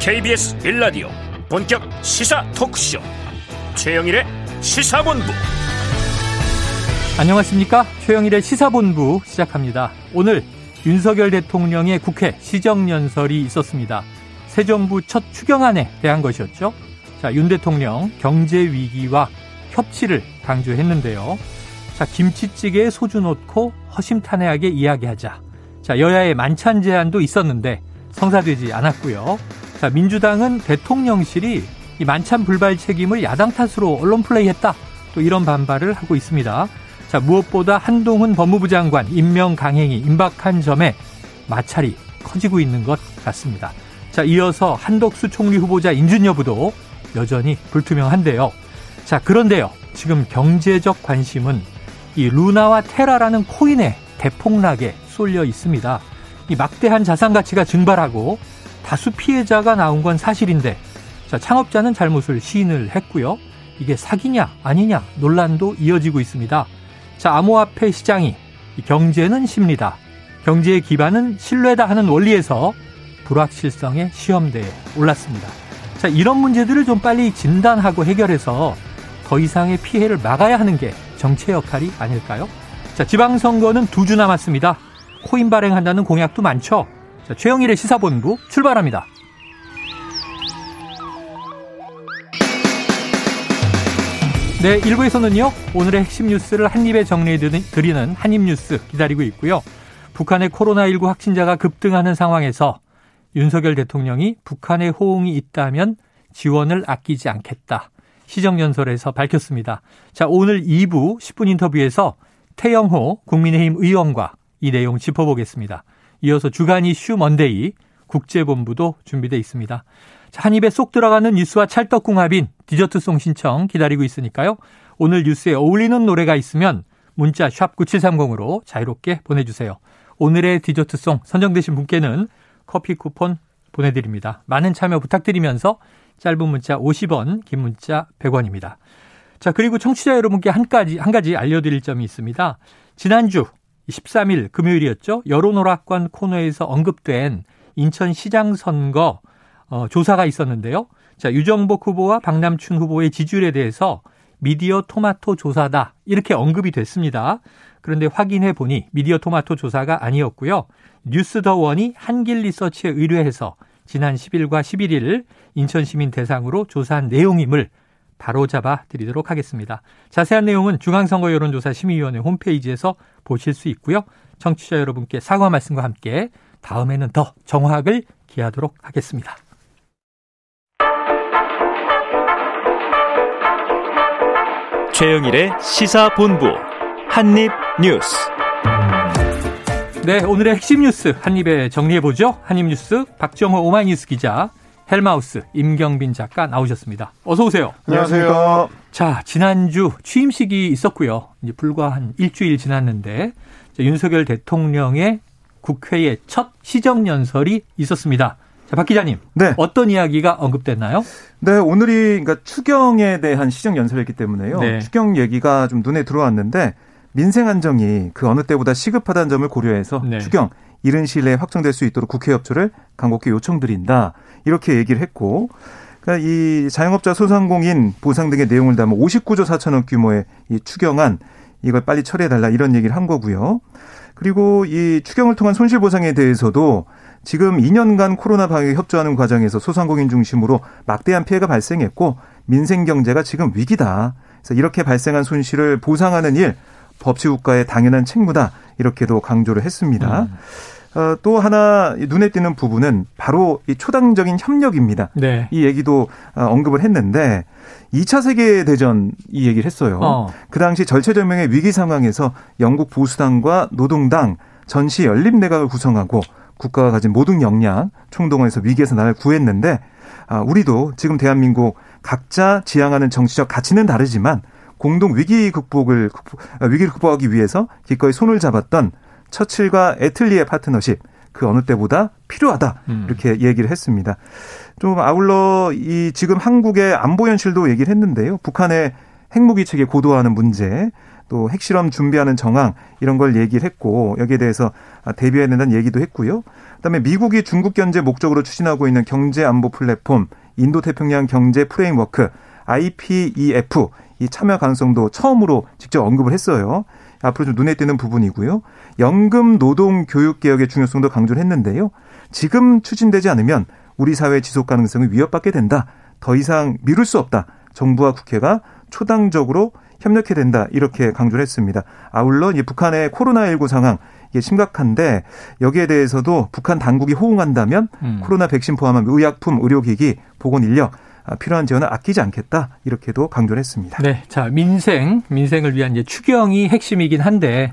KBS 빌라디오 본격 시사 토크쇼 최영일의 시사본부. 안녕하십니까? 최영일의 시사본부 시작합니다. 오늘 윤석열 대통령의 국회 시정연설이 있었습니다. 새 정부 첫 추경안에 대한 것이었죠. 자, 윤 대통령 경제 위기와 협치를 강조했는데요. 자, 김치찌개에 소주 넣고 허심탄회하게 이야기하자. 자, 여야의 만찬 제안도 있었는데 성사되지 않았고요. 자, 민주당은 대통령실이 이 만찬 불발 책임을 야당 탓으로 언론 플레이했다. 또 이런 반발을 하고 있습니다. 자, 무엇보다 한동훈 법무부 장관 임명 강행이 임박한 점에 마찰이 커지고 있는 것 같습니다. 자, 이어서 한덕수 총리 후보자 인준 여부도 여전히 불투명한데요. 자, 그런데요. 지금 경제적 관심은 이 루나와 테라라는 코인의 대폭락에 쏠려 있습니다. 이 막대한 자산 가치가 증발하고 다수 피해자가 나온 건 사실인데 자, 창업자는 잘못을 시인을 했고요. 이게 사기냐 아니냐 논란도 이어지고 있습니다. 자, 암호화폐 시장이 경제는 심리다. 경제의 기반은 신뢰다 하는 원리에서 불확실성의 시험대에 올랐습니다. 자, 이런 문제들을 좀 빨리 진단하고 해결해서 더 이상의 피해를 막아야 하는 게 정치의 역할이 아닐까요? 자, 지방선거는 두 주 남았습니다. 코인 발행한다는 공약도 많죠. 자, 최영일의 시사본부 출발합니다. 네, 1부에서는요, 오늘의 핵심 뉴스를 한입에 정리해드리는 한입뉴스 기다리고 있고요. 북한의 코로나19 확진자가 급등하는 상황에서 윤석열 대통령이 북한의 호응이 있다면 지원을 아끼지 않겠다. 시정연설에서 밝혔습니다. 자, 오늘 2부 10분 인터뷰에서 태영호 국민의힘 의원과 이 내용 짚어보겠습니다. 이어서 주간 이슈 먼데이 국제본부도 준비되어 있습니다. 자, 한 입에 쏙 들어가는 뉴스와 찰떡궁합인 디저트송 신청 기다리고 있으니까요. 오늘 뉴스에 어울리는 노래가 있으면 문자 샵 9730으로 자유롭게 보내주세요. 오늘의 디저트송 선정되신 분께는 커피 쿠폰 보내드립니다. 많은 참여 부탁드리면서 짧은 문자 50원, 긴 문자 100원입니다. 자, 그리고 청취자 여러분께 한 가지, 한 가지 알려드릴 점이 있습니다. 지난주 13일 금요일이었죠. 여론오락관 코너에서 언급된 인천시장 선거 어, 조사가 있었는데요. 자, 유정복 후보와 박남춘 후보의 지지율에 대해서 미디어 토마토 조사다. 이렇게 언급이 됐습니다. 그런데 확인해 보니 미디어 토마토 조사가 아니었고요. 뉴스더원이 한길 리서치에 의뢰해서 지난 10일과 11일 인천시민 대상으로 조사한 내용임을 바로잡아 드리도록 하겠습니다. 자세한 내용은 중앙선거 여론조사 심의위원회 홈페이지에서 보실 수 있고요. 청취자 여러분께 사과 말씀과 함께 다음에는 더 정확을 기하도록 하겠습니다. 최영일의 시사본부 한입뉴스. 네, 오늘의 핵심 뉴스 한입에 정리해 보죠. 한입뉴스 박정호 오마이뉴스 기자, 헬마우스 임경빈 작가 나오셨습니다. 어서 오세요. 안녕하세요. 자, 지난주 취임식이 있었고요. 이제 불과 한 일주일 지났는데 윤석열 대통령의 국회의 첫 시정 연설이 있었습니다. 자, 박 기자님. 네. 어떤 이야기가 언급됐나요? 네, 오늘이 그러니까 추경에 대한 시정 연설이었기 때문에요. 네. 추경 얘기가 좀 눈에 들어왔는데 민생 안정이 그 어느 때보다 시급하다는 점을 고려해서 네. 추경 이른 시일 내에 확정될 수 있도록 국회 협조를 간곡히 요청드린다. 이렇게 얘기를 했고 그러니까 이 자영업자 소상공인 보상 등의 내용을 담은 59조 4천억 규모의 이 추경안 이걸 빨리 처리해 달라 이런 얘기를 한 거고요. 그리고 이 추경을 통한 손실 보상에 대해서도 지금 2년간 코로나 방역에 협조하는 과정에서 소상공인 중심으로 막대한 피해가 발생했고 민생 경제가 지금 위기다. 그래서 이렇게 발생한 손실을 보상하는 일 법치국가의 당연한 책무다. 이렇게도 강조를 했습니다. 음. 어, 또 하나 눈에 띄는 부분은 바로 이 초당적인 협력입니다. 네. 이 얘기도 어, 언급을 했는데 2차 세계 대전 이 얘기를 했어요. 어. 그 당시 절체절명의 위기 상황에서 영국 보수당과 노동당 전시 연립 내각을 구성하고 국가가 가진 모든 역량 총동원해서 위기에서 나를 구했는데 아, 우리도 지금 대한민국 각자 지향하는 정치적 가치는 다르지만 공동 위기 극복을 아, 위기를 극복하기 위해서 기꺼이 손을 잡았던 처칠과 애틀리의 파트너십 그 어느 때보다 필요하다 음. 이렇게 얘기를 했습니다. 좀 아울러 이 지금 한국의 안보 현실도 얘기를 했는데요. 북한의 핵무기 체계 고도화하는 문제, 또 핵실험 준비하는 정황 이런 걸 얘기를 했고 여기에 대해서 대비해야 된다는 얘기도 했고요. 그다음에 미국이 중국 견제 목적으로 추진하고 있는 경제 안보 플랫폼 인도 태평양 경제 프레임워크 IPEF 이 참여 가능성도 처음으로 직접 언급을 했어요. 앞으로 좀 눈에 띄는 부분이고요. 연금 노동 교육 개혁의 중요성도 강조를 했는데요. 지금 추진되지 않으면 우리 사회 지속 가능성이 위협받게 된다. 더 이상 미룰 수 없다. 정부와 국회가 초당적으로 협력해야 된다. 이렇게 강조를 했습니다. 아울러 이 북한의 코로나19 상황 이게 심각한데 여기에 대해서도 북한 당국이 호응한다면 음. 코로나 백신 포함한 의약품, 의료기기, 보건 인력 아, 필요한 지원을 아끼지 않겠다 이렇게도 강조를 했습니다. 네, 자 민생 민생을 위한 이제 추경이 핵심이긴 한데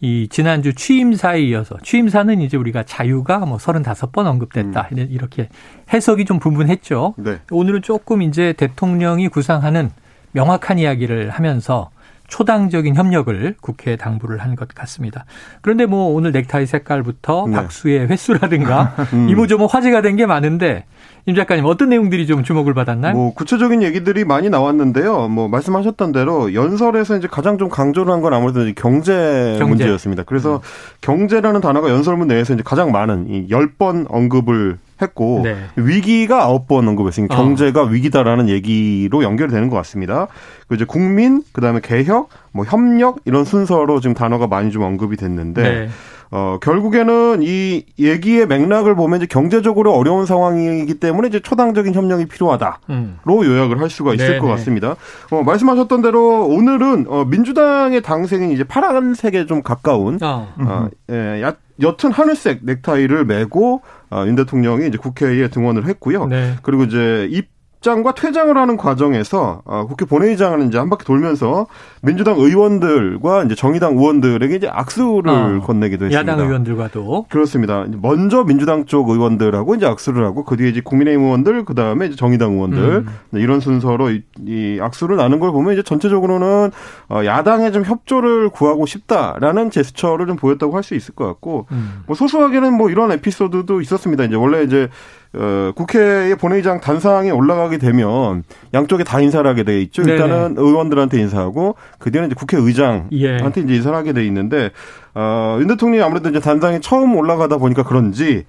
이 지난주 취임사에 이어서 취임사는 이제 우리가 자유가 뭐 35번 언급됐다. 음. 이렇게 해석이 좀 분분했죠. 네. 오늘은 조금 이제 대통령이 구상하는 명확한 이야기를 하면서 초당적인 협력을 국회에 당부를 한 것 같습니다. 그런데 뭐 오늘 넥타이 색깔부터 네. 박수의 횟수라든가 음. 이모저모 화제가 된 게 많은데 임 작가님 어떤 내용들이 좀 주목을 받았나요? 뭐 구체적인 얘기들이 많이 나왔는데요. 뭐 말씀하셨던 대로 연설에서 이제 가장 좀 강조를 한 건 아무래도 이제 경제, 경제. 문제였습니다. 그래서 음. 경제라는 단어가 연설문 내에서 이제 가장 많은 이 10번 언급을 했고 네. 위기가 아홉 번 언급했으니까 어. 경제가 위기다라는 얘기로 연결되는 것 같습니다. 그 이제 국민, 그다음에 개혁, 뭐 협력 이런 순서로 지금 단어가 많이 좀 언급이 됐는데 네. 어, 결국에는 이 얘기의 맥락을 보면 이제 경제적으로 어려운 상황이기 때문에 이제 초당적인 협력이 필요하다로 음. 요약을 할 수가 있을 네네. 것 같습니다. 어, 말씀하셨던 대로 오늘은 어, 민주당의 당색인 이제 파란색에 좀 가까운 어. 어, 예, 옅은 하늘색 넥타이를 메고 어, 윤 대통령이 이제 국회에 등원을 했고요. 네. 그리고 이제 입 입장과 퇴장을 하는 과정에서 어, 국회 본회의장을 이제 한 바퀴 돌면서 민주당 의원들과 이제 정의당 의원들에게 이제 악수를 어, 건네기도 했습니다. 야당 의원들과도 그렇습니다. 먼저 민주당 쪽 의원들하고 이제 악수를 하고 그 뒤에 이제 국민의힘 의원들 그 다음에 이제 정의당 의원들 음. 이런 순서로 이, 이, 악수를 나눈 걸 보면 이제 전체적으로는 어, 야당에 좀 협조를 구하고 싶다라는 제스처를 좀 보였다고 할 수 있을 것 같고 음. 뭐 소소하게는 뭐 이런 에피소드도 있었습니다. 이제 원래 이제 어, 국회의 본회의장 단상에 올라가게 되면 양쪽에 다 인사를 하게 돼 있죠. 일단은 의원들한테 인사하고 그 뒤에는 이제 국회의장한테 예. 이제 인사를 하게 돼 있는데 어, 윤 대통령이 아무래도 이제 단상에 처음 올라가다 보니까 그런지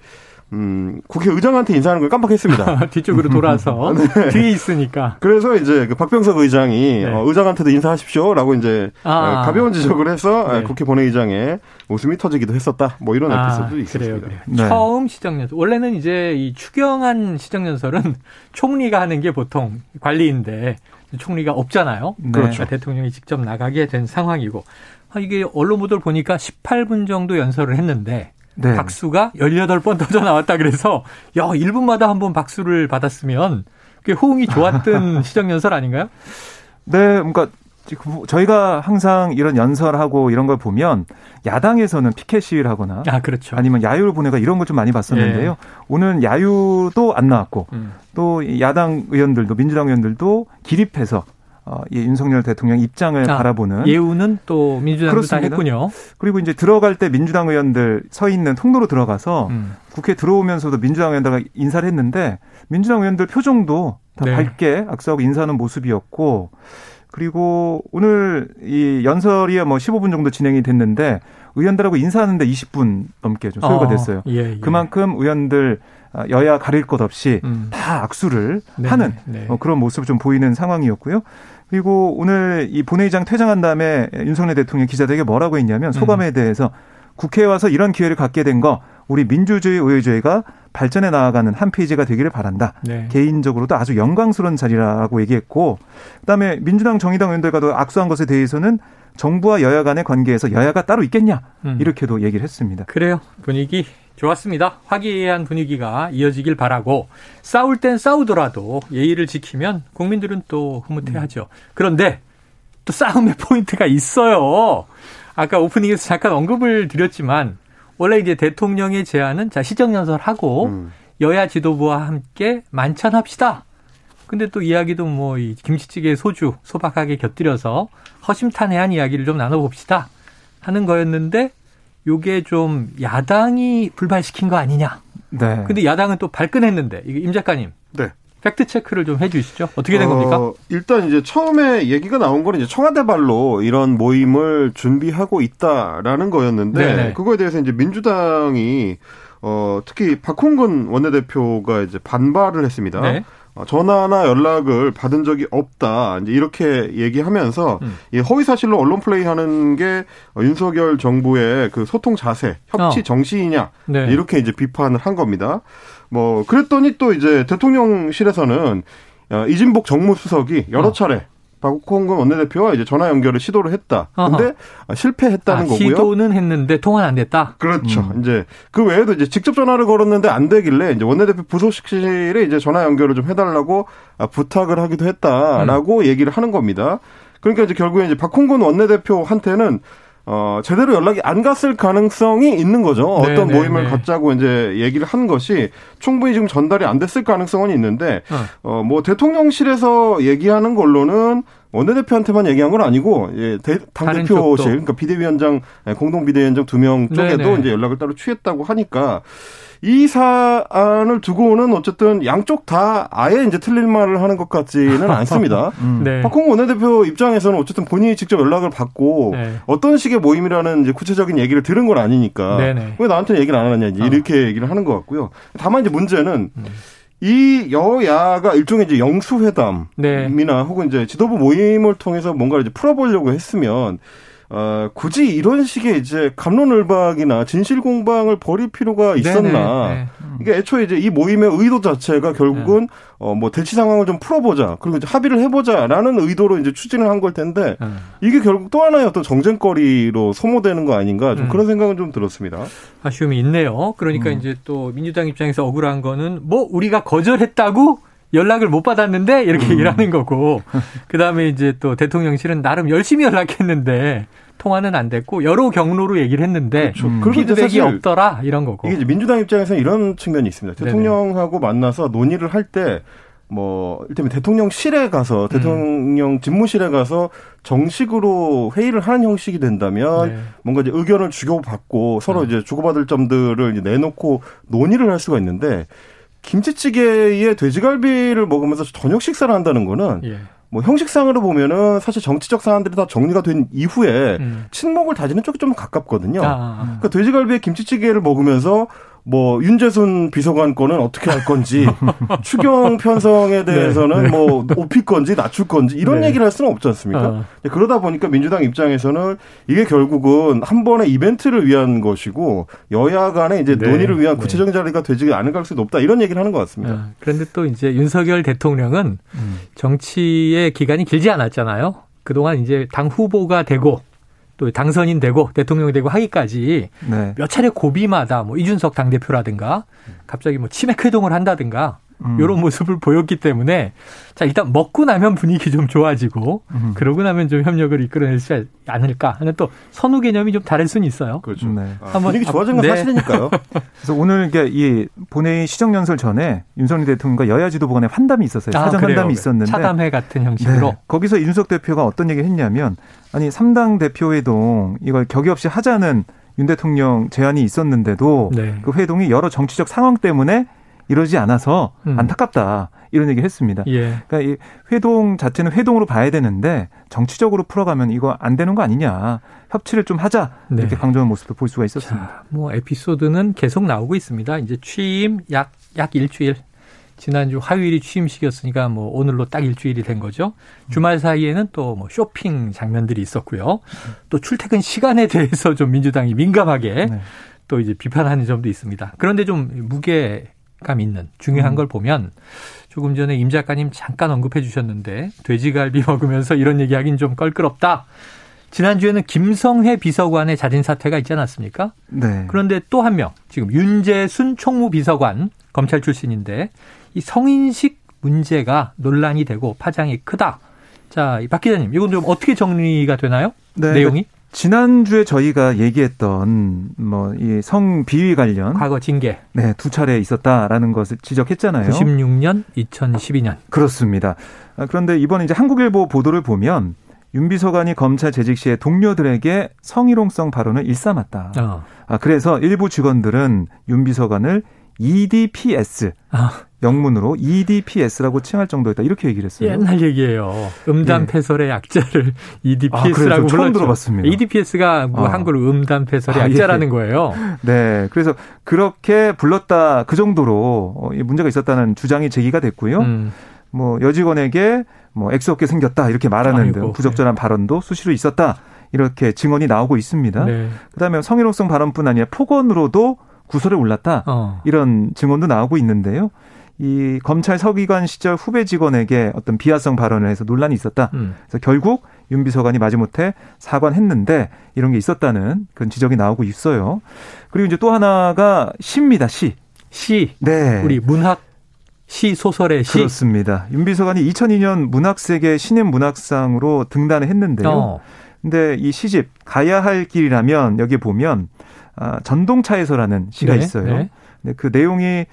음, 국회의장한테 인사하는 걸 깜빡했습니다. 뒤쪽으로 돌아서 네. 뒤에 있으니까. 그래서 이제 그 박병석 의장이 네. 어, 의장한테도 인사하십시오라고 이제 아. 어, 가벼운 지적을 해서 네. 국회 본회의장에 웃음이 터지기도 했었다. 뭐 이런 아, 에피소드도 있습니다 네. 처음 시정연설 원래는 이제 이 추경안 시정연설은 총리가 하는 게 보통 관리인데 총리가 없잖아요. 네. 그러니까 그렇죠. 대통령이 직접 나가게 된 상황이고 아, 이게 언론 보도를 보니까 18분 정도 연설을 했는데 네. 박수가 18번 터져 나왔다 그래서 야, 1분마다 한 번 박수를 받았으면 그 호응이 좋았던 시정 연설 아닌가요? 네, 그러니까 저희가 항상 이런 연설하고 이런 걸 보면 야당에서는 피켓 시위를 하거나 아, 그렇죠. 아니면 야유를 보내가 이런 걸 좀 많이 봤었는데요. 예. 오늘 야유도 안 나왔고 음. 또 야당 의원들도 민주당 의원들도 기립해서 어, 예, 윤석열 대통령 입장을 아, 바라보는 예우는 또 민주당도 다 했군요. 그리고 이제 들어갈 때 민주당 의원들 서 있는 통로로 들어가서 음. 국회 들어오면서도 민주당 의원들 인사를 했는데 민주당 의원들 표정도 다 네. 밝게 악수하고 인사하는 모습이었고 그리고 오늘 이 연설이 뭐 15분 정도 진행이 됐는데 의원들하고 인사하는데 20분 넘게 좀 소요가 어, 됐어요. 어, 예, 예. 그만큼 의원들 아, 여야 가릴 것 없이 음. 다 악수를 네, 하는 네. 어, 그런 모습을 좀 보이는 상황이었고요. 그리고 오늘 이 본회의장 퇴장한 다음에 윤석열 대통령 기자들에게 뭐라고 했냐면 소감에 음. 대해서 국회에 와서 이런 기회를 갖게 된 거 우리 민주주의 의회주의가 발전해 나아가는 한 페이지가 되기를 바란다. 네. 개인적으로도 아주 영광스러운 자리라고 얘기했고 그다음에 민주당 정의당 의원들과도 악수한 것에 대해서는 정부와 여야 간의 관계에서 여야가 따로 있겠냐 음. 이렇게도 얘기를 했습니다. 그래요 분위기 좋았습니다. 화기애애한 분위기가 이어지길 바라고 싸울 땐 싸우더라도 예의를 지키면 국민들은 또 흐뭇해하죠. 그런데 또 싸움의 포인트가 있어요. 아까 오프닝에서 잠깐 언급을 드렸지만 원래 이제 대통령의 제안은 자 시정연설하고 음. 여야 지도부와 함께 만찬합시다. 근데 또 이야기도 뭐 이 김치찌개 소주 소박하게 곁들여서 허심탄회한 이야기를 좀 나눠봅시다 하는 거였는데 요게 좀 야당이 불발시킨 거 아니냐. 네. 근데 야당은 또 발끈했는데 이게 임 작가님. 네. 팩트 체크를 좀 해주시죠. 어떻게 된 어, 겁니까? 일단 이제 처음에 얘기가 나온 거는 이제 청와대 발로 이런 모임을 준비하고 있다라는 거였는데 네네. 그거에 대해서 이제 민주당이 어 특히 박홍근 원내대표가 이제 반발을 했습니다. 네. 어, 전화나 연락을 받은 적이 없다. 이제 이렇게 얘기하면서 음. 이 허위 사실로 언론 플레이하는 게 윤석열 정부의 그 소통 자세, 협치 어. 정신이냐 네. 이렇게 이제 비판을 한 겁니다. 뭐 그랬더니 또 이제 대통령실에서는 어, 이진복 정무수석이 여러 어. 차례 박홍근 원내대표와 이제 전화 연결을 시도를 했다. 근데 어허. 실패했다는 아, 거고요. 시도는 했는데 통화는 안 됐다. 그렇죠. 음. 이제 그 외에도 이제 직접 전화를 걸었는데 안 되길래 이제 원내대표 부속실에 이제 전화 연결을 좀 해달라고 아, 부탁을 하기도 했다라고 음. 얘기를 하는 겁니다. 그러니까 이제 결국에 이제 박홍근 원내대표한테는 어, 제대로 연락이 안 갔을 가능성이 있는 거죠. 네, 어떤 네, 모임을 네. 갖자고 이제 얘기를 한 것이 충분히 지금 전달이 안 됐을 가능성은 있는데, 어, 어뭐 대통령실에서 얘기하는 걸로는 원내대표한테만 얘기한 건 아니고, 예, 당대표실, 그러니까 비대위원장, 예, 공동 비대위원장 두 명 쪽에도 네네. 이제 연락을 따로 취했다고 하니까, 이 사안을 두고는 어쨌든 양쪽 다 아예 이제 틀린 말을 하는 것 같지는 않습니다. 음. 네. 박홍 원내대표 입장에서는 어쨌든 본인이 직접 연락을 받고 네. 어떤 식의 모임이라는 이제 구체적인 얘기를 들은 건 아니니까 네네. 왜 나한테 얘기를 안 하냐 이렇게 어. 얘기를 하는 것 같고요. 다만 이제 문제는 음. 이 여야가 일종의 이제 영수회담이나 네. 혹은 이제 지도부 모임을 통해서 뭔가를 이제 풀어보려고 했으면 어, 굳이 이런 식의 이제 감론을박이나 진실 공방을 벌일 필요가 있었나? 네. 음. 이게 애초에 이제 이 모임의 의도 자체가 결국은 네. 어, 뭐 대치 상황을 좀 풀어보자 그리고 이제 합의를 해보자라는 의도로 이제 추진을 한 걸 텐데 네. 이게 결국 또 하나의 어떤 정쟁거리로 소모되는 거 아닌가 좀 음. 그런 생각은 좀 들었습니다. 아쉬움이 있네요. 그러니까 음. 이제 또 민주당 입장에서 억울한 거는 뭐 우리가 거절했다고 연락을 못 받았는데 이렇게 음. 얘기를 하는 거고 그다음에 이제 또 대통령실은 나름 열심히 연락했는데 통화는 안 됐고 여러 경로로 얘기를 했는데 그렇죠. 음. 피드백이 없더라 이런 거고 이게 이제 민주당 입장에서는 이런 측면이 있습니다. 대통령하고 네네. 만나서 논의를 할때 뭐, 일테면 대통령실에 가서, 음. 대통령 집무실에 가서 정식으로 회의를 하는 형식이 된다면 네. 뭔가 이제 의견을 주고받고 서로 음. 이제 주고받을 점들을 이제 내놓고 논의를 할 수가 있는데 김치찌개에 돼지갈비를 먹으면서 저녁 식사를 한다는 거는 예. 뭐 형식상으로 보면은 사실 정치적 사안들이 다 정리가 된 이후에 음. 친목을 다지는 쪽이 좀 가깝거든요. 아, 아, 아. 그러니까 돼지갈비에 김치찌개를 먹으면서 뭐 윤재순 비서관 거는 어떻게 할 건지 추경 편성에 네. 대해서는 네, 네. 뭐 높일 건지 낮출 건지 이런 네. 얘기를 할 수는 없지 않습니까? 어. 그러다 보니까 민주당 입장에서는 이게 결국은 한 번의 이벤트를 위한 것이고 여야 간의 이제 네. 논의를 위한 네. 구체적인 자리가 되지 않을 가능성이 높다 이런 얘기를 하는 것 같습니다. 어. 그런데 또 이제 윤석열 대통령은 음. 정치의 기간이 길지 않았잖아요. 그동안 이제 당 후보가 되고 또 당선인 되고 대통령이 되고 하기까지 네. 몇 차례 고비마다 뭐 이준석 당대표라든가 갑자기 뭐 치맥 회동을 한다든가 음. 이런 모습을 보였기 때문에 자 일단 먹고 나면 분위기 좀 좋아지고 음. 그러고 나면 좀 협력을 이끌어낼 수 않을까 하는 또 선후 개념이 좀 다를 수는 있어요. 그렇죠. 네. 아, 한번 분위기 좋아진 건 네. 사실이니까요. 그래서 오늘 이게 이 본회의 시정 연설 전에 윤석열 대통령과 여야 지도부 간의 환담이 있었어요. 아, 사전 그래요. 환담이 있었는데 차담회 같은 형식으로 네. 거기서 윤석 대표가 어떤 얘기를 했냐면 아니 3당 대표 회동 이걸 격의 없이 하자는 윤 대통령 제안이 있었는데도 네. 그 회동이 여러 정치적 상황 때문에 이러지 않아서 음. 안타깝다 이런 얘기를 했습니다. 예. 그러니까 이 회동 자체는 회동으로 봐야 되는데 정치적으로 풀어가면 이거 안 되는 거 아니냐 협치를 좀 하자 네. 이렇게 강조한 모습도 볼 수가 있었습니다. 자, 뭐 에피소드는 계속 나오고 있습니다. 이제 취임 약 약 일주일 지난주 화요일이 취임식이었으니까 뭐 오늘로 딱 일주일이 된 거죠. 주말 사이에는 또 뭐 쇼핑 장면들이 있었고요. 또 출퇴근 시간에 대해서 좀 민주당이 민감하게 네. 또 이제 비판하는 점도 있습니다. 그런데 좀 무게 감 있는 중요한 음. 걸 보면 조금 전에 임 작가님 잠깐 언급해 주셨는데 돼지갈비 먹으면서 이런 얘기하긴 좀 껄끄럽다. 지난주에는 김성회 비서관의 자진 사퇴가 있지 않았습니까? 네. 그런데 또 한 명, 지금 윤재순 총무 비서관 검찰 출신인데 이 성인식 문제가 논란이 되고 파장이 크다. 자, 박 기자님, 이건 좀 어떻게 정리가 되나요? 네. 내용이? 지난주에 저희가 얘기했던 뭐 이 성 비위 관련 과거 징계 네, 두 차례 있었다라는 것을 지적했잖아요. 96년, 2012년. 그렇습니다. 아, 그런데 이번에 이제 한국일보 보도를 보면 윤 비서관이 검찰 재직 시에 동료들에게 성희롱성 발언을 일삼았다. 어. 아, 그래서 일부 직원들은 윤 비서관을 EDPS 아. 영문으로 EDPS라고 칭할 정도였다 이렇게 얘기를 했어요. 옛날 얘기예요. 음담 패설의 예. 약자를 EDPS라고 아, 처음 들어봤습니다. EDPS가 뭐 아. 한글로 음담 패설의 아, 약자라는 예. 거예요. 네, 그래서 그렇게 불렀다 그 정도로 어, 문제가 있었다는 주장이 제기가 됐고요. 음. 뭐 여직원에게 뭐 엑스 없게 생겼다 이렇게 말하는 등 부적절한 네. 발언도 수시로 있었다 이렇게 증언이 나오고 있습니다. 네. 그다음에 성희롱성 발언뿐 아니라 폭언으로도 구설에 올랐다 어. 이런 증언도 나오고 있는데요. 이 검찰 서기관 시절 후배 직원에게 어떤 비하성 발언을 해서 논란이 있었다. 음. 그래서 결국 윤 비서관이 마지못해 사과했는데 이런 게 있었다는 그런 지적이 나오고 있어요. 그리고 이제 또 하나가 시입니다. 시. 시. 네. 우리 문학 시 소설의 시. 그렇습니다. 윤 비서관이 2002년 문학세계 신인 문학상으로 등단을 했는데요. 어. 근데 이 시집 가야 할 길이라면 여기 보면 아, 전동차에서라는 시가 네, 있어요. 네. 근데 그 내용이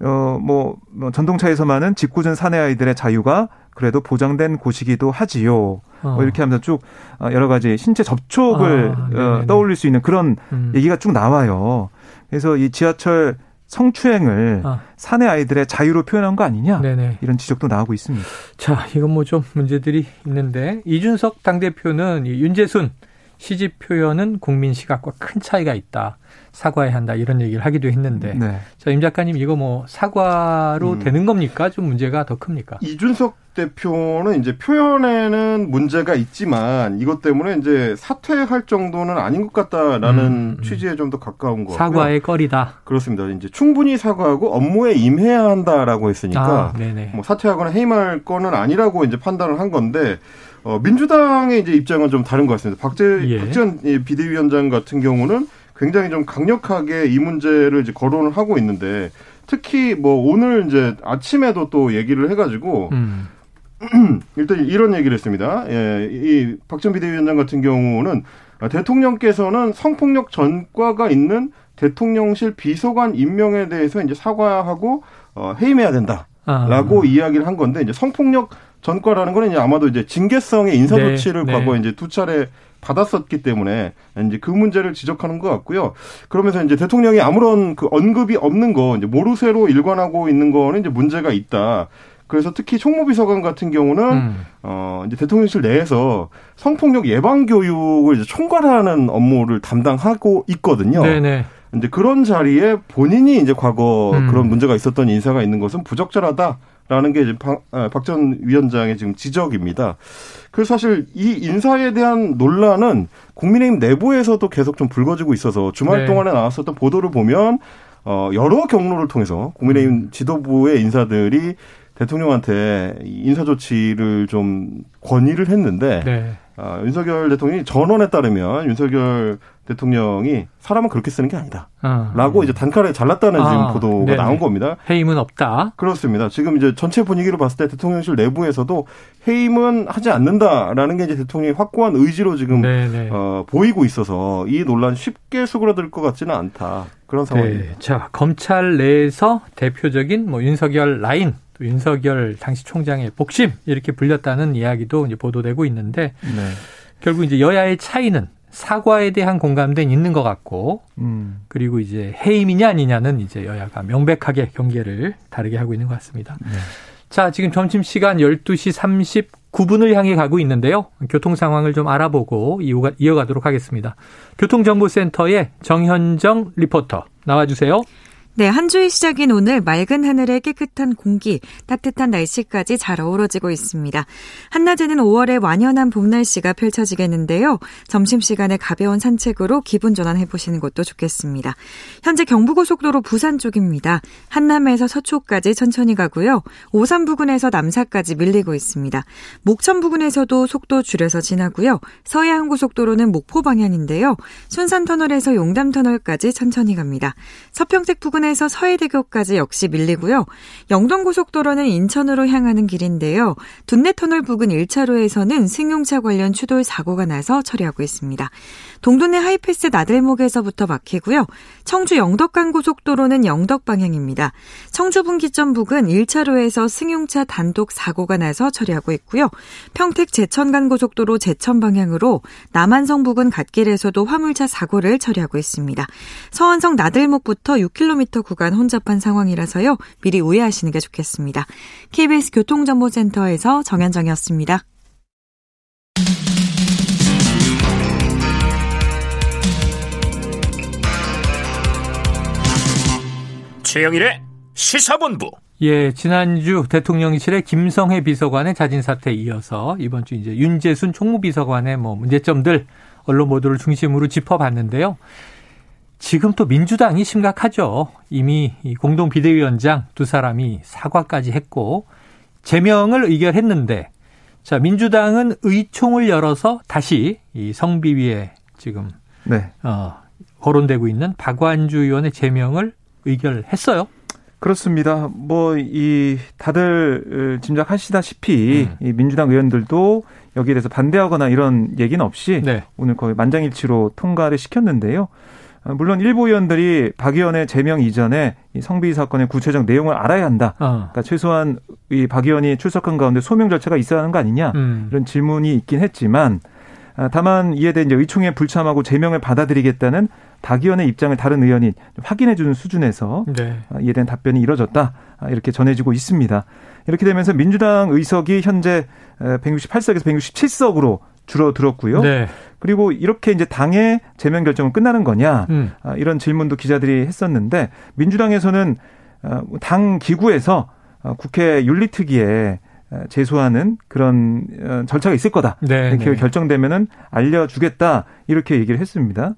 어 뭐 뭐 전동차에서만은 짓궂은 사내 아이들의 자유가 그래도 보장된 곳이기도 하지요. 뭐 어. 뭐 이렇게 하면서 쭉 어, 여러 가지 신체 접촉을 아, 어, 떠올릴 수 있는 그런 음. 얘기가 쭉 나와요. 그래서 이 지하철 성추행을 아. 사내 아이들의 자유로 표현한 거 아니냐 네네. 이런 지적도 나오고 있습니다. 자, 이건 뭐 좀 문제들이 있는데 이준석 당대표는 윤재순 시집 표현은 국민 시각과 큰 차이가 있다. 사과해야 한다 이런 얘기를 하기도 했는데 네. 자임 작가님 이거 뭐 사과로 음. 되는 겁니까 좀 문제가 더 큽니까? 이준석 대표는 이제 표현에는 문제가 있지만 이것 때문에 이제 사퇴할 정도는 아닌 것 같다라는 음, 음. 취지에 좀 더 가까운 거 사과의 거리다. 그렇습니다. 이제 충분히 사과하고 업무에 임해야 한다라고 했으니까 아, 뭐 사퇴하거나 해임할 거는 아니라고 이제 판단을 한 건데 어, 민주당의 이제 입장은 좀 다른 것 같습니다. 박재 예. 박지원 비대위원장 같은 경우는 굉장히 좀 강력하게 이 문제를 이제 거론을 하고 있는데 특히 뭐 오늘 이제 아침에도 또 얘기를 해가지고 음. 일단 이런 얘기를 했습니다. 예, 이 박전 비대위원장 같은 경우는 대통령께서는 성폭력 전과가 있는 대통령실 비서관 임명에 대해서 이제 사과하고 어, 해임해야 된다라고 아. 이야기를 한 건데 이제 성폭력 전과라는 거는 이제 아마도 이제 징계성의 인사 조치를 네, 네. 과거에 이제 두 차례 받았었기 때문에 이제 그 문제를 지적하는 것 같고요. 그러면서 이제 대통령이 아무런 그 언급이 없는 거 이제 모르쇠로 일관하고 있는 거는 이제 문제가 있다. 그래서 특히 총무비서관 같은 경우는 음. 어 이제 대통령실 내에서 성폭력 예방 교육을 이제 총괄하는 업무를 담당하고 있거든요. 네네. 이제 그런 자리에 본인이 이제 과거 음. 그런 문제가 있었던 인사가 있는 것은 부적절하다. 라는 게 이제 아, 박전 위원장의 지금 지적입니다. 그래서 사실 이 인사에 대한 논란은 국민의힘 내부에서도 계속 좀 불거지고 있어서 주말 네. 동안에 나왔었던 보도를 보면 어 여러 경로를 통해서 국민의힘 음. 지도부의 인사들이 대통령한테 인사 조치를 좀 권유를 했는데 네. 어, 윤석열 대통령이 전원에 따르면 윤석열 대통령이 사람은 그렇게 쓰는 게 아니다. 아, 라고 음. 이제 단칼에 잘랐다는 아, 지금 보도가 네네. 나온 겁니다. 해임은 없다. 그렇습니다. 지금 이제 전체 분위기를 봤을 때 대통령실 내부에서도 해임은 하지 않는다라는 게 이제 대통령이 확고한 의지로 지금 어, 보이고 있어서 이 논란 쉽게 수그러들 것 같지는 않다. 그런 네. 상황입니다. 네. 자, 검찰 내에서 대표적인 뭐 윤석열 라인 또 윤석열 당시 총장의 복심 이렇게 불렸다는 이야기도 이제 보도되고 있는데 네. 결국 이제 여야의 차이는 사과에 대한 공감대는 있는 것 같고, 음. 그리고 이제 해임이냐 아니냐는 이제 여야가 명백하게 경계를 다르게 하고 있는 것 같습니다. 네. 자, 지금 점심시간 12시 39분을 향해 가고 있는데요. 교통 상황을 좀 알아보고 이어가도록 하겠습니다. 교통정보센터의 정현정 리포터 나와주세요. 네, 한 주의 시작인 오늘 맑은 하늘에 깨끗한 공기, 따뜻한 날씨까지 잘 어우러지고 있습니다. 한낮에는 5월의 완연한 봄 날씨가 펼쳐지겠는데요. 점심시간에 가벼운 산책으로 기분 전환해 보시는 것도 좋겠습니다. 현재 경부고속도로 부산 쪽입니다. 한남에서 서초까지 천천히 가고요. 오산 부근에서 남사까지 밀리고 있습니다. 목천 부근에서도 속도 줄여서 지나고요. 서해안고속도로는 목포 방향인데요. 순산터널에서 용담터널까지 천천히 갑니다. 서평택 부근에 부근에서 서해대교까지 역시 밀리고요. 영동고속도로는 인천으로 향하는 길인데요. 둔내터널 부근 1차로에서는 승용차 관련 추돌 사고가 나서 처리하고 있습니다. 동둔내 하이패스 나들목에서부터 막히고요. 청주 영덕간 고속도로는 영덕 방향입니다. 청주 분기점 부근 1차로에서 승용차 단독 사고가 나서 처리하고 있고요. 평택 제천간 고속도로 제천 방향으로 남한성 부근 갓길에서도 화물차 사고를 처리하고 있습니다. 서안성 나들목부터 6km 10km 구간 혼잡한 상황이라서요. 미리 우회하시는 게 좋겠습니다. KBS 교통정보센터에서 정현정이었습니다. 최영일의 시사본부. 예, 지난주 대통령실의 김성회 비서관의 자진 사태에 이어서 이번 주 이제 윤재순 총무비서관의 뭐 문제점들 언론 보도를 중심으로 짚어봤는데요. 지금 또 민주당이 심각하죠. 이미 공동 비대위원장 두 사람이 사과까지 했고 제명을 의결했는데 자 민주당은 의총을 열어서 다시 이 성비위에 지금 네. 어, 거론되고 있는 박완주 의원의 제명을 의결했어요. 그렇습니다. 뭐 이 다들 짐작하시다시피 음. 이 민주당 의원들도 여기에 대해서 반대하거나 이런 얘기는 없이 네. 오늘 거의 만장일치로 통과를 시켰는데요. 어, 물론 일부 의원들이 박 의원의 제명 이전에 이 성비 사건의 구체적 내용을 알아야 한다. 어. 그러니까 최소한 이 박 의원이 출석한 가운데 소명 절차가 있어야 하는 거 아니냐 음. 이런 질문이 있긴 했지만 아, 다만 이에 대해 이제 의총에 불참하고 제명을 받아들이겠다는 박 의원의 입장을 다른 의원이 확인해 주는 수준에서 네. 아, 이에 대한 답변이 이뤄졌다 아, 이렇게 전해지고 있습니다. 이렇게 되면서 민주당 의석이 현재 168석에서 167석으로 줄어들었고요. 네. 그리고 이렇게 이제 당의 제명 결정은 끝나는 거냐 음. 이런 질문도 기자들이 했었는데 민주당에서는 당 기구에서 국회 윤리특위에 제소하는 그런 어, 절차가 있을 거다. 네, 이렇게 네. 결정되면은 알려주겠다 이렇게 얘기를 했습니다.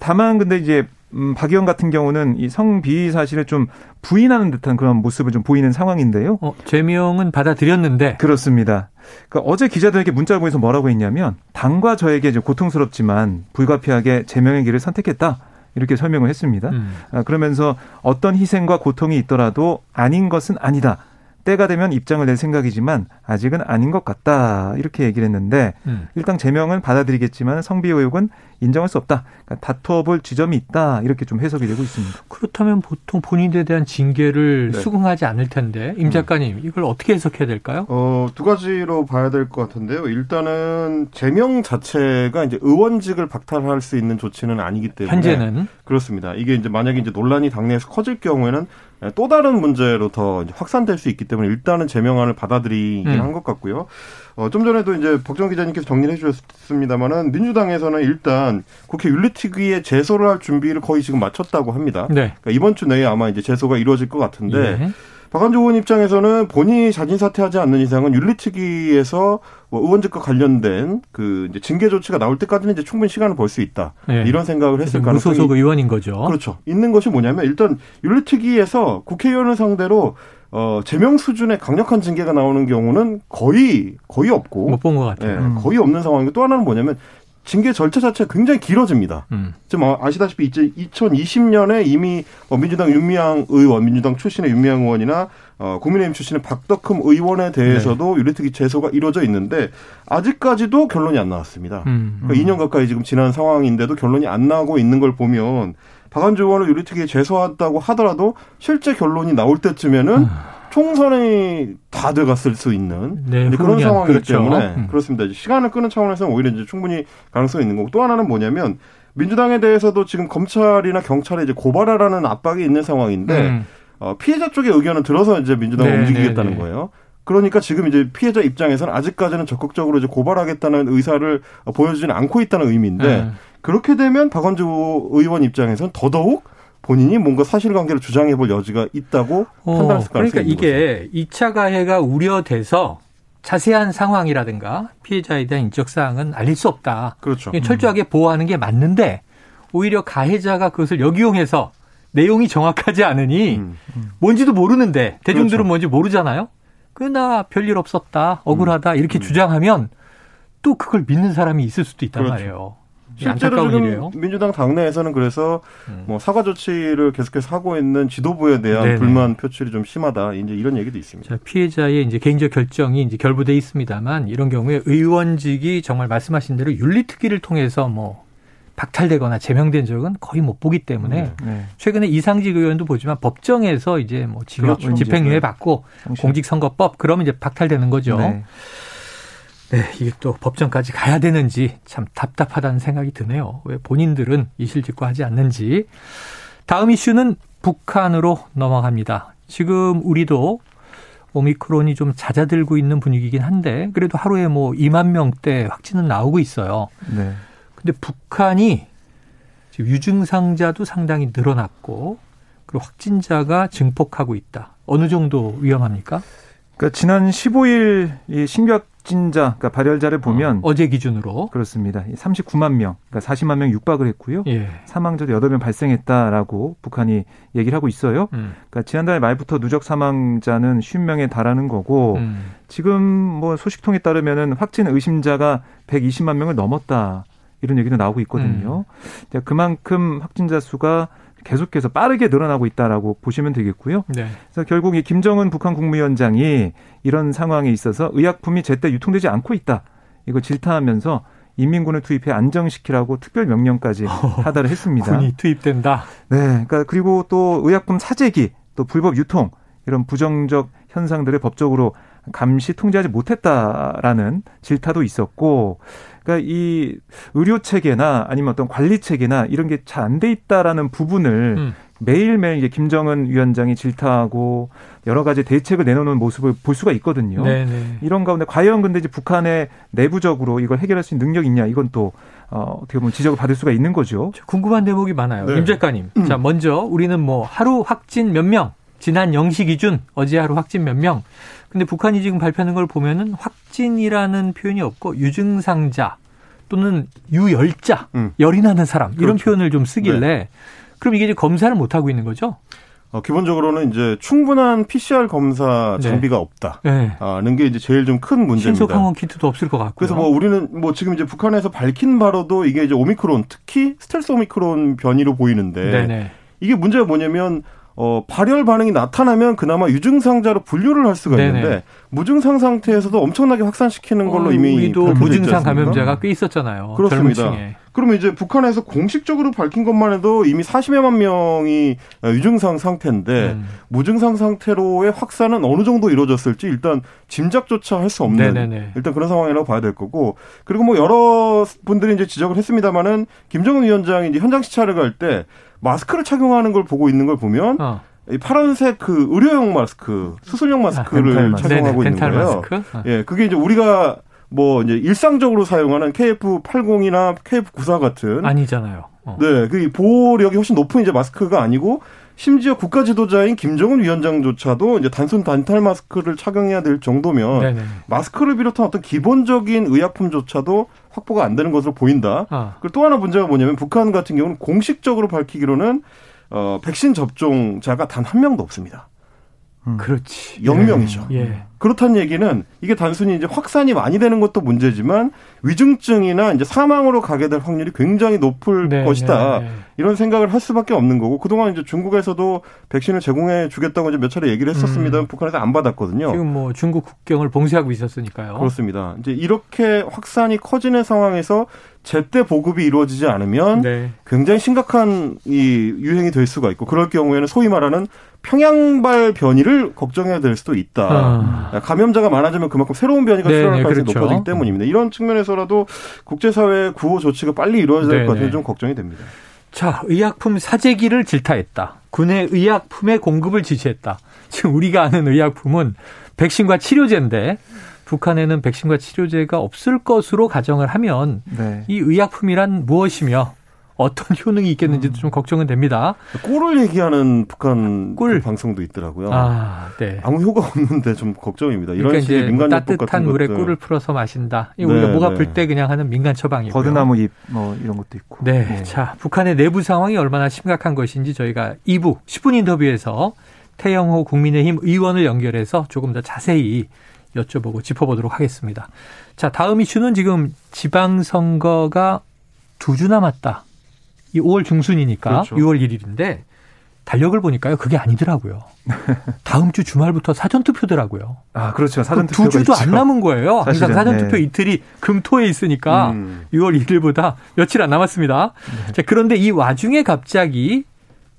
다만 근데 이제 음, 박 의원 같은 경우는 이 성비위 사실을 좀 부인하는 듯한 그런 모습을 좀 보이는 상황인데요. 어, 제명은 받아들였는데 그렇습니다. 그러니까 어제 기자들에게 문자를 보내서 뭐라고 했냐면 당과 저에게 좀 고통스럽지만 불가피하게 제명의 길을 선택했다. 이렇게 설명을 했습니다. 음. 아, 그러면서 어떤 희생과 고통이 있더라도 아닌 것은 아니다. 때가 되면 입장을 낼 생각이지만 아직은 아닌 것 같다 이렇게 얘기를 했는데 음. 일단 제명은 받아들이겠지만 성비 의혹은 인정할 수 없다. 그러니까 다투어볼 지점이 있다 이렇게 좀 해석이 되고 있습니다. 그렇다면 보통 본인에 대한 징계를 네. 수긍하지 않을 텐데 임 음. 작가님 이걸 어떻게 해석해야 될까요? 어, 두 가지로 봐야 될 것 같은데요. 일단은 제명 자체가 이제 의원직을 박탈할 수 있는 조치는 아니기 때문에 현재는 그렇습니다. 이게 이제 만약에 이제 논란이 당내에서 커질 경우에는 또 다른 문제로 더 확산될 수 있기 때문에 일단은 제명안을 받아들이긴 음. 한것 같고요. 어, 좀 전에도 이제 박정 기자님께서 정리해 주셨습니다만은 민주당에서는 일단 국회 윤리특위에 제소를 할 준비를 거의 지금 마쳤다고 합니다. 네. 그러니까 이번 주 내에 아마 이제 제소가 이루어질 것 같은데 네. 박한주 의원 입장에서는 본인이 자진 사퇴하지 않는 이상은 윤리특위에서 뭐 의원직과 관련된 그 이제 징계 조치가 나올 때까지는 이제 충분히 시간을 벌 수 있다 네. 이런 생각을 했을 가능성이 무소속 의원인 거죠. 그렇죠. 있는 것이 뭐냐면 일단 윤리특위에서 국회의원을 상대로 어, 제명 수준의 강력한 징계가 나오는 경우는 거의, 거의 없고. 못 본 것 같아요. 네, 거의 없는 상황이고 또 하나는 뭐냐면 징계 절차 자체가 굉장히 길어집니다. 음. 지금 아시다시피 이제 2020년에 이미 어, 민주당 윤미향 의원, 민주당 출신의 윤미향 의원이나 어, 국민의힘 출신의 박덕흠 의원에 대해서도 네. 윤리특위 제소가 이루어져 있는데 아직까지도 결론이 안 나왔습니다. 음. 그러니까 2년 가까이 지금 지난 상황인데도 결론이 안 나오고 있는 걸 보면 박한주 의원을 윤리특위에 제소한다고 하더라도 실제 결론이 나올 때쯤에는 음. 총선이 다 돼갔을 수 있는 네, 그런 상황이기 그렇죠. 때문에 음. 그렇습니다. 시간을 끄는 차원에서는 오히려 이제 충분히 가능성이 있는 거고 또 하나는 뭐냐면 민주당에 대해서도 지금 검찰이나 경찰에 이제 고발하라는 압박이 있는 상황인데 음. 어, 피해자 쪽의 의견을 들어서 이제 민주당을 네, 움직이겠다는 네, 네. 거예요. 그러니까 지금 이제 피해자 입장에서는 아직까지는 적극적으로 이제 고발하겠다는 의사를 보여주지는 않고 있다는 의미인데 네. 그렇게 되면 박원주 의원 입장에서는 더더욱 본인이 뭔가 사실관계를 주장해 볼 여지가 있다고 어, 판단했을 가능성이 그러니까 이게. 2차 가해가 우려돼서 자세한 상황이라든가 피해자에 대한 인적 사항은 알릴 수 없다. 그렇죠. 철저하게 보호하는 게 맞는데 오히려 가해자가 그것을 역이용해서 내용이 정확하지 않으니 음, 음. 뭔지도 모르는데 대중들은 그렇죠. 뭔지 모르잖아요. 그나 별일 없었다, 억울하다 이렇게 음. 주장하면 또 그걸 믿는 사람이 있을 수도 있단 그렇죠. 말이에요. 실제로 지금 일이에요. 민주당 당내에서는 그래서 음. 뭐 사과 조치를 계속해서 하고 있는 지도부에 대한 네네. 불만 표출이 좀 심하다. 이제 이런 얘기도 있습니다. 자, 피해자의 이제 개인적 결정이 이제 결부돼 있습니다만 이런 경우에 의원직이 정말 말씀하신 대로 윤리특위를 통해서 뭐 박탈되거나 제명된 적은 거의 못 보기 때문에 네, 네. 최근에 이상직 의원도 보지만 법정에서 이제 뭐 그렇죠. 집행유예 받고 공직선거법 그러면 이제 박탈되는 거죠. 네. 네, 이게 또 법정까지 가야 되는지 참 답답하다는 생각이 드네요. 왜 본인들은 이실직고 하지 않는지. 다음 이슈는 북한으로 넘어갑니다. 지금 우리도 오미크론이 좀 잦아들고 있는 분위기긴 한데 그래도 하루에 뭐 2만 명대 확진은 나오고 있어요. 네. 근데 북한이 지금 유증상자도 상당히 늘어났고 그리고 확진자가 증폭하고 있다. 어느 정도 위험합니까? 그러니까 지난 15일 이 신규 확진자, 그러니까 발열자를 보면 어, 제 기준으로 그렇습니다. 39만 명, 그러니까 40만 명 육박을 했고요. 예. 사망자도 8명 발생했다라고 북한이 얘기를 하고 있어요. 음. 그러니까 지난달 말부터 누적 사망자는 50명에 달하는 거고 음. 지금 뭐 소식통에 따르면은 확진 의심자가 120만 명을 넘었다. 이런 얘기도 나오고 있거든요. 음. 그만큼 확진자 수가 계속해서 빠르게 늘어나고 있다라고 보시면 되겠고요. 네. 그래서 결국 이 김정은 북한 국무위원장이 이런 상황에 있어서 의약품이 제때 유통되지 않고 있다. 이거 질타하면서 인민군을 투입해 안정시키라고 특별 명령까지 하달을 했습니다. 군이 투입된다. 네. 그러니까 그리고 또 의약품 사재기, 또 불법 유통 이런 부정적 현상들을 법적으로 감시 통제하지 못했다라는 질타도 있었고 그러니까 이 의료 체계나 아니면 어떤 관리 체계나 이런 게 잘 안 돼 있다라는 부분을 음. 매일매일 이제 김정은 위원장이 질타하고 여러 가지 대책을 내놓는 모습을 볼 수가 있거든요. 네네. 이런 가운데 과연 근데 이제 북한의 내부적으로 이걸 해결할 수 있는 능력이 있냐 이건 또 어, 어떻게 보면 지적을 받을 수가 있는 거죠. 궁금한 대목이 많아요. 네. 임 작가님. 음. 자, 먼저 우리는 뭐 하루 확진 몇 명, 지난 0시 기준 어제 하루 확진 몇 명. 근데 북한이 지금 발표하는 걸 보면은 확진이라는 표현이 없고 유증상자 또는 유열자, 음. 열이 나는 사람 이런 그렇죠. 표현을 좀 쓰길래 네. 그럼 이게 이제 검사를 못 하고 있는 거죠? 어, 기본적으로는 이제 충분한 PCR 검사 네. 장비가 네. 없다는 네. 게 이제 제일 좀 큰 문제입니다. 신속 항원 키트도 없을 것 같고요. 그래서 뭐 우리는 뭐 지금 이제 북한에서 밝힌 바로도 이게 이제 오미크론 특히 스텔스 오미크론 변이로 보이는데 네네. 이게 문제가 뭐냐면 어, 발열 반응이 나타나면 그나마 유증상자로 분류를 할 수가 있는데 네네. 무증상 상태에서도 엄청나게 확산시키는 걸로 어, 이미 우리도 무증상 감염자가 꽤 있었잖아요. 그렇습니다. 그러면 이제 북한에서 공식적으로 밝힌 것만 해도 이미 40여만 명이 유증상 상태인데 음. 무증상 상태로의 확산은 어느 정도 이루어졌을지 일단 짐작조차 할 수 없는 네네네. 일단 그런 상황이라고 봐야 될 거고 그리고 뭐 여러 분들이 이제 지적을 했습니다마는 김정은 위원장이 이제 현장 시찰을 갈 때 마스크를 착용하는 걸 보고 있는 걸 보면 어. 이 파란색 그 의료용 마스크, 수술용 마스크를 아, 착용하고 네네, 있는 거예요. 마스크? 아. 예, 그게 이제 우리가 뭐 이제 일상적으로 사용하는 KF80이나 KF94 같은 아니잖아요. 어. 네, 그 보호력이 훨씬 높은 이제 마스크가 아니고 심지어 국가 지도자인 김정은 위원장조차도 이제 단순 단탈 마스크를 착용해야 될 정도면 네네. 마스크를 비롯한 어떤 기본적인 의약품조차도 확보가 안 되는 것으로 보인다. 아. 그리고 또 하나 문제가 뭐냐면 북한 같은 경우는 공식적으로 밝히기로는 어 백신 접종자가 단 한 명도 없습니다. 음. 그렇지. 0명이죠. 예. 예. 그렇다는 얘기는 이게 단순히 이제 확산이 많이 되는 것도 문제지만 위중증이나 이제 사망으로 가게 될 확률이 굉장히 높을 네, 것이다. 네, 네. 이런 생각을 할 수밖에 없는 거고 그동안 이제 중국에서도 백신을 제공해 주겠다고 이제 몇 차례 얘기를 했었습니다. 음. 북한에서 안 받았거든요. 지금 뭐 중국 국경을 봉쇄하고 있었으니까요. 그렇습니다. 이제 이렇게 확산이 커지는 상황에서 제때 보급이 이루어지지 않으면 네. 굉장히 심각한 이 유행이 될 수가 있고 그럴 경우에는 소위 말하는 평양발 변이를 걱정해야 될 수도 있다. 아. 감염자가 많아지면 그만큼 새로운 변이가 네, 출현할 네, 가능성이 그렇죠. 높아지기 때문입니다. 이런 측면에서라도 국제사회의 구호 조치가 빨리 이루어져야 될 것 같아서 좀 걱정이 됩니다. 자, 의약품 사재기를 질타했다. 군의 의약품의 공급을 지시했다. 지금 우리가 아는 의약품은 백신과 치료제인데 북한에는 백신과 치료제가 없을 것으로 가정을 하면 네. 이 의약품이란 무엇이며 어떤 효능이 있겠는지도 음. 좀 걱정은 됩니다. 꿀을 얘기하는 북한 꿀 그 방송도 있더라고요. 아, 네. 아무 효과 없는데 좀 걱정입니다. 이런 그러니까 식의 민간 뭐 따뜻한 물에 꿀을 풀어서 마신다. 네, 우리가 뭐가 네. 불때 그냥 하는 민간 처방이고요. 버드나무 잎 뭐 이런 것도 있고. 네. 네. 자, 북한의 내부 상황이 얼마나 심각한 것인지 저희가 2부 10분 인터뷰에서 태영호 국민의힘 의원을 연결해서 조금 더 자세히 여쭤보고 짚어보도록 하겠습니다. 자, 다음 이슈는 지금 지방선거가 두 주 남았다. 이 5월 중순이니까 그렇죠. 6월 1일인데 달력을 보니까요 그게 아니더라고요. 다음 주 주말부터 사전 투표더라고요. 아 그렇죠. 사전 투표 두 주도 있죠. 안 남은 거예요. 사실은, 항상 사전 투표 네. 이틀이 금토에 있으니까 음. 6월 1일보다 며칠 안 남았습니다. 네. 자 그런데 이 와중에 갑자기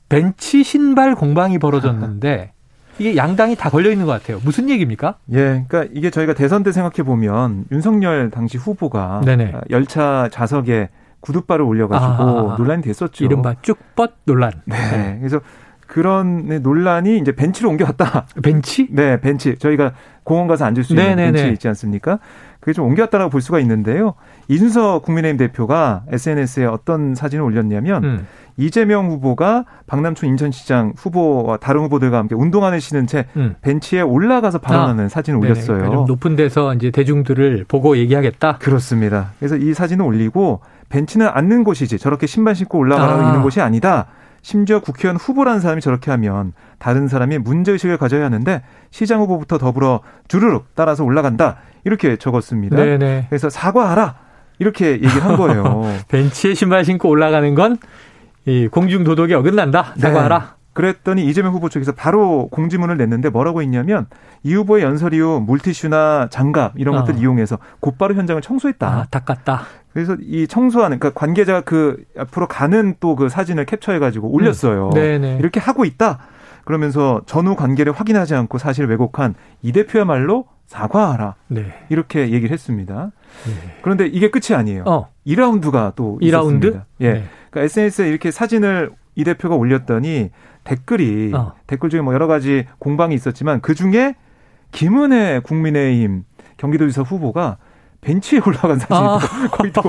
벤치 신발 공방이 벌어졌는데 이게 양당이 다 걸려 있는 것 같아요. 무슨 얘기입니까? 예, 그러니까 이게 저희가 대선 때 생각해 보면 윤석열 당시 후보가 네네. 열차 좌석에 구두바를 올려가지고 아, 논란이 됐었죠. 이른바 쭉뻗 논란. 네. 네. 그래서 그런 논란이 이제 벤치로 옮겨왔다. 벤치? 네, 벤치. 저희가 공원 가서 앉을 수 있는 네네네. 벤치 있지 않습니까? 그게 좀 옮겨왔다라고 볼 수가 있는데요. 이준석 국민의힘 대표가 SNS에 어떤 사진을 올렸냐면 음. 이재명 후보가 박남춘 인천시장 후보와 다른 후보들과 함께 운동화를 신은 채 음. 벤치에 올라가서 발언하는 아, 사진을 네네. 올렸어요. 그러니까 높은 데서 이제 대중들을 보고 얘기하겠다. 그렇습니다. 그래서 이 사진을 올리고 벤치는 앉는 곳이지 저렇게 신발 신고 올라가는 아. 있는 곳이 아니다. 심지어 국회의원 후보라는 사람이 저렇게 하면 다른 사람이 문제의식을 가져야 하는데 시장 후보부터 더불어 주르륵 따라서 올라간다. 이렇게 적었습니다. 네네. 그래서 사과하라. 이렇게 얘기를 한 거예요. 벤치에 신발 신고 올라가는 건 이 공중 도덕에 어긋난다. 사과하라. 네. 그랬더니 이재명 후보 쪽에서 바로 공지문을 냈는데 뭐라고 했냐면 이 후보의 연설 이후 물티슈나 장갑 이런 것들 어. 이용해서 곧바로 현장을 청소했다. 아, 닦았다. 그래서 이 청소하는 그러니까 관계자가 그 앞으로 가는 또 그 사진을 캡처해 가지고 올렸어요. 음. 이렇게 하고 있다. 그러면서 전후 관계를 확인하지 않고 사실을 왜곡한 이 대표야말로 사과하라. 네. 이렇게 얘기를 했습니다. 네. 그런데 이게 끝이 아니에요. 어. 2라운드가 또 2라운드? 있었습니다. 예. 네. 그러니까 SNS에 이렇게 사진을 이 대표가 올렸더니 댓글이 어. 댓글 중에 뭐 여러 가지 공방이 있었지만 그 중에 김은혜 국민의힘 경기도지사 후보가 벤치에 올라간 사진이 아. 거의 또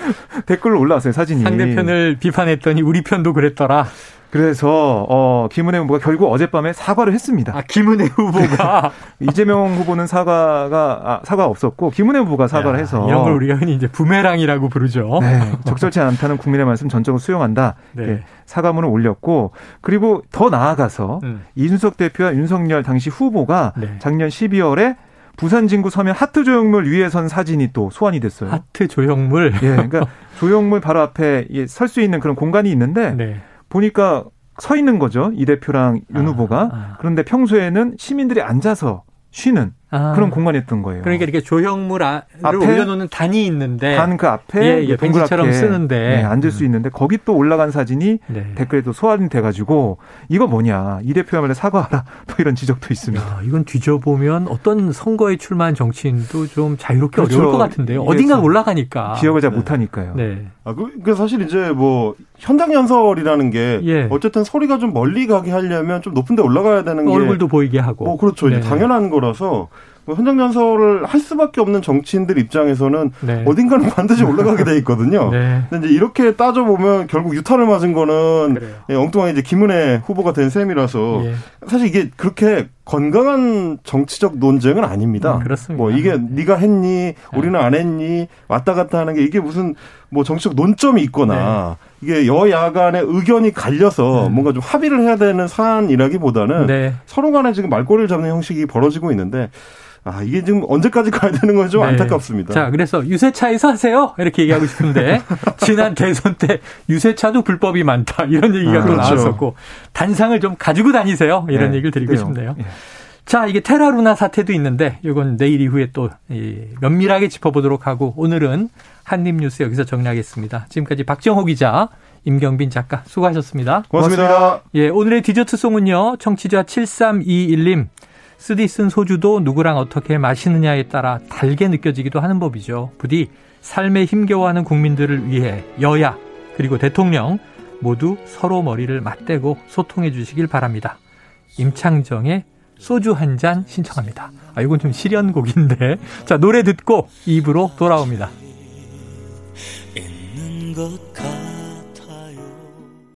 댓글로 올라왔어요 사진이 상대편을 비판했더니 우리 편도 그랬더라. 그래서 어 김은혜 후보가 결국 어젯밤에 사과를 했습니다. 아 김은혜 후보가 이재명 후보는 사과가 아, 사과 없었고 김은혜 후보가 사과를 야, 해서 이런 걸 우리가 흔히 이제 부메랑이라고 부르죠. 네, 적절치 않다는 국민의 말씀 전적으로 수용한다. 네. 네, 사과문을 올렸고 그리고 더 나아가서 음. 이준석 대표와 윤석열 당시 후보가 네. 작년 12월에 부산 진구 서면 하트 조형물 위에 선 사진이 또 소환이 됐어요. 하트 조형물. 예, 그러니까 조형물 바로 앞에 설 수 있는 그런 공간이 있는데 네. 보니까 서 있는 거죠. 이 대표랑 윤 아, 후보가. 아. 그런데 평소에는 시민들이 앉아서 쉬는 아. 그런 공간이었던 거예요. 그러니까 이렇게 조형물 을 올려놓는 단이 있는데 단 그 앞에 예, 예, 벤치처럼 쓰는데 네, 앉을 수 음. 있는데 거기 또 올라간 사진이 네. 댓글에 도 소환이 돼가지고 이거 뭐냐 이 대표야말로 사과하라 또 이런 지적도 있습니다. 야, 이건 뒤져보면 어떤 선거에 출마한 정치인도 좀 자유롭게 그렇죠. 어려울 것 같은데요. 어딘가 올라가니까 기억을 잘 네. 못하니까요. 네. 아, 그, 그 사실 이제 뭐 현장 연설이라는 게 예. 어쨌든 소리가 좀 멀리 가게 하려면 좀 높은 데 올라가야 되는 게 얼굴도 보이게 하고. 뭐 그렇죠. 이제 네. 당연한 거라서 뭐 현장 연설을 할 수밖에 없는 정치인들 입장에서는 네. 어딘가는 반드시 올라가게 돼 있거든요. 네. 근데 이제 이렇게 따져 보면 결국 유탄을 맞은 거는 예, 엉뚱하게 이제 김은혜 후보가 된 셈이라서 예. 사실 이게 그렇게 건강한 정치적 논쟁은 아닙니다. 음, 그렇습니다. 뭐 이게 네. 네가 했니, 우리는 안 했니, 왔다 갔다 하는 게 이게 무슨 뭐 정치적 논점이 있거나 네. 이게 여야 간의 의견이 갈려서 음. 뭔가 좀 합의를 해야 되는 사안이라기보다는 네. 서로 간에 지금 말꼬리를 잡는 형식이 벌어지고 있는데 아, 이게 지금 언제까지 가야 되는 건지 좀 네. 안타깝습니다. 자, 그래서 유세차에서 하세요. 이렇게 얘기하고 싶은데 지난 대선 때 유세차도 불법이 많다. 이런 얘기가 아, 또 그렇죠. 나왔었고 단상을 좀 가지고 다니세요. 이런 네. 얘기를 드리고 그래요. 싶네요. 네. 자, 이게 테라루나 사태도 있는데 이건 내일 이후에 또 면밀하게 짚어보도록 하고 오늘은 한입뉴스 여기서 정리하겠습니다. 지금까지 박정호 기자, 임경빈 작가 수고하셨습니다. 고맙습니다. 예, 오늘의 디저트송은요. 청취자 7321님 쓰디 쓴 소주도 누구랑 어떻게 마시느냐에 따라 달게 느껴지기도 하는 법이죠. 부디 삶에 힘겨워하는 국민들을 위해 여야 그리고 대통령 모두 서로 머리를 맞대고 소통해 주시길 바랍니다. 임창정의 소주 한 잔 신청합니다. 아, 이건 좀 실연곡인데. 자, 노래 듣고 입으로 돌아옵니다. 있는 것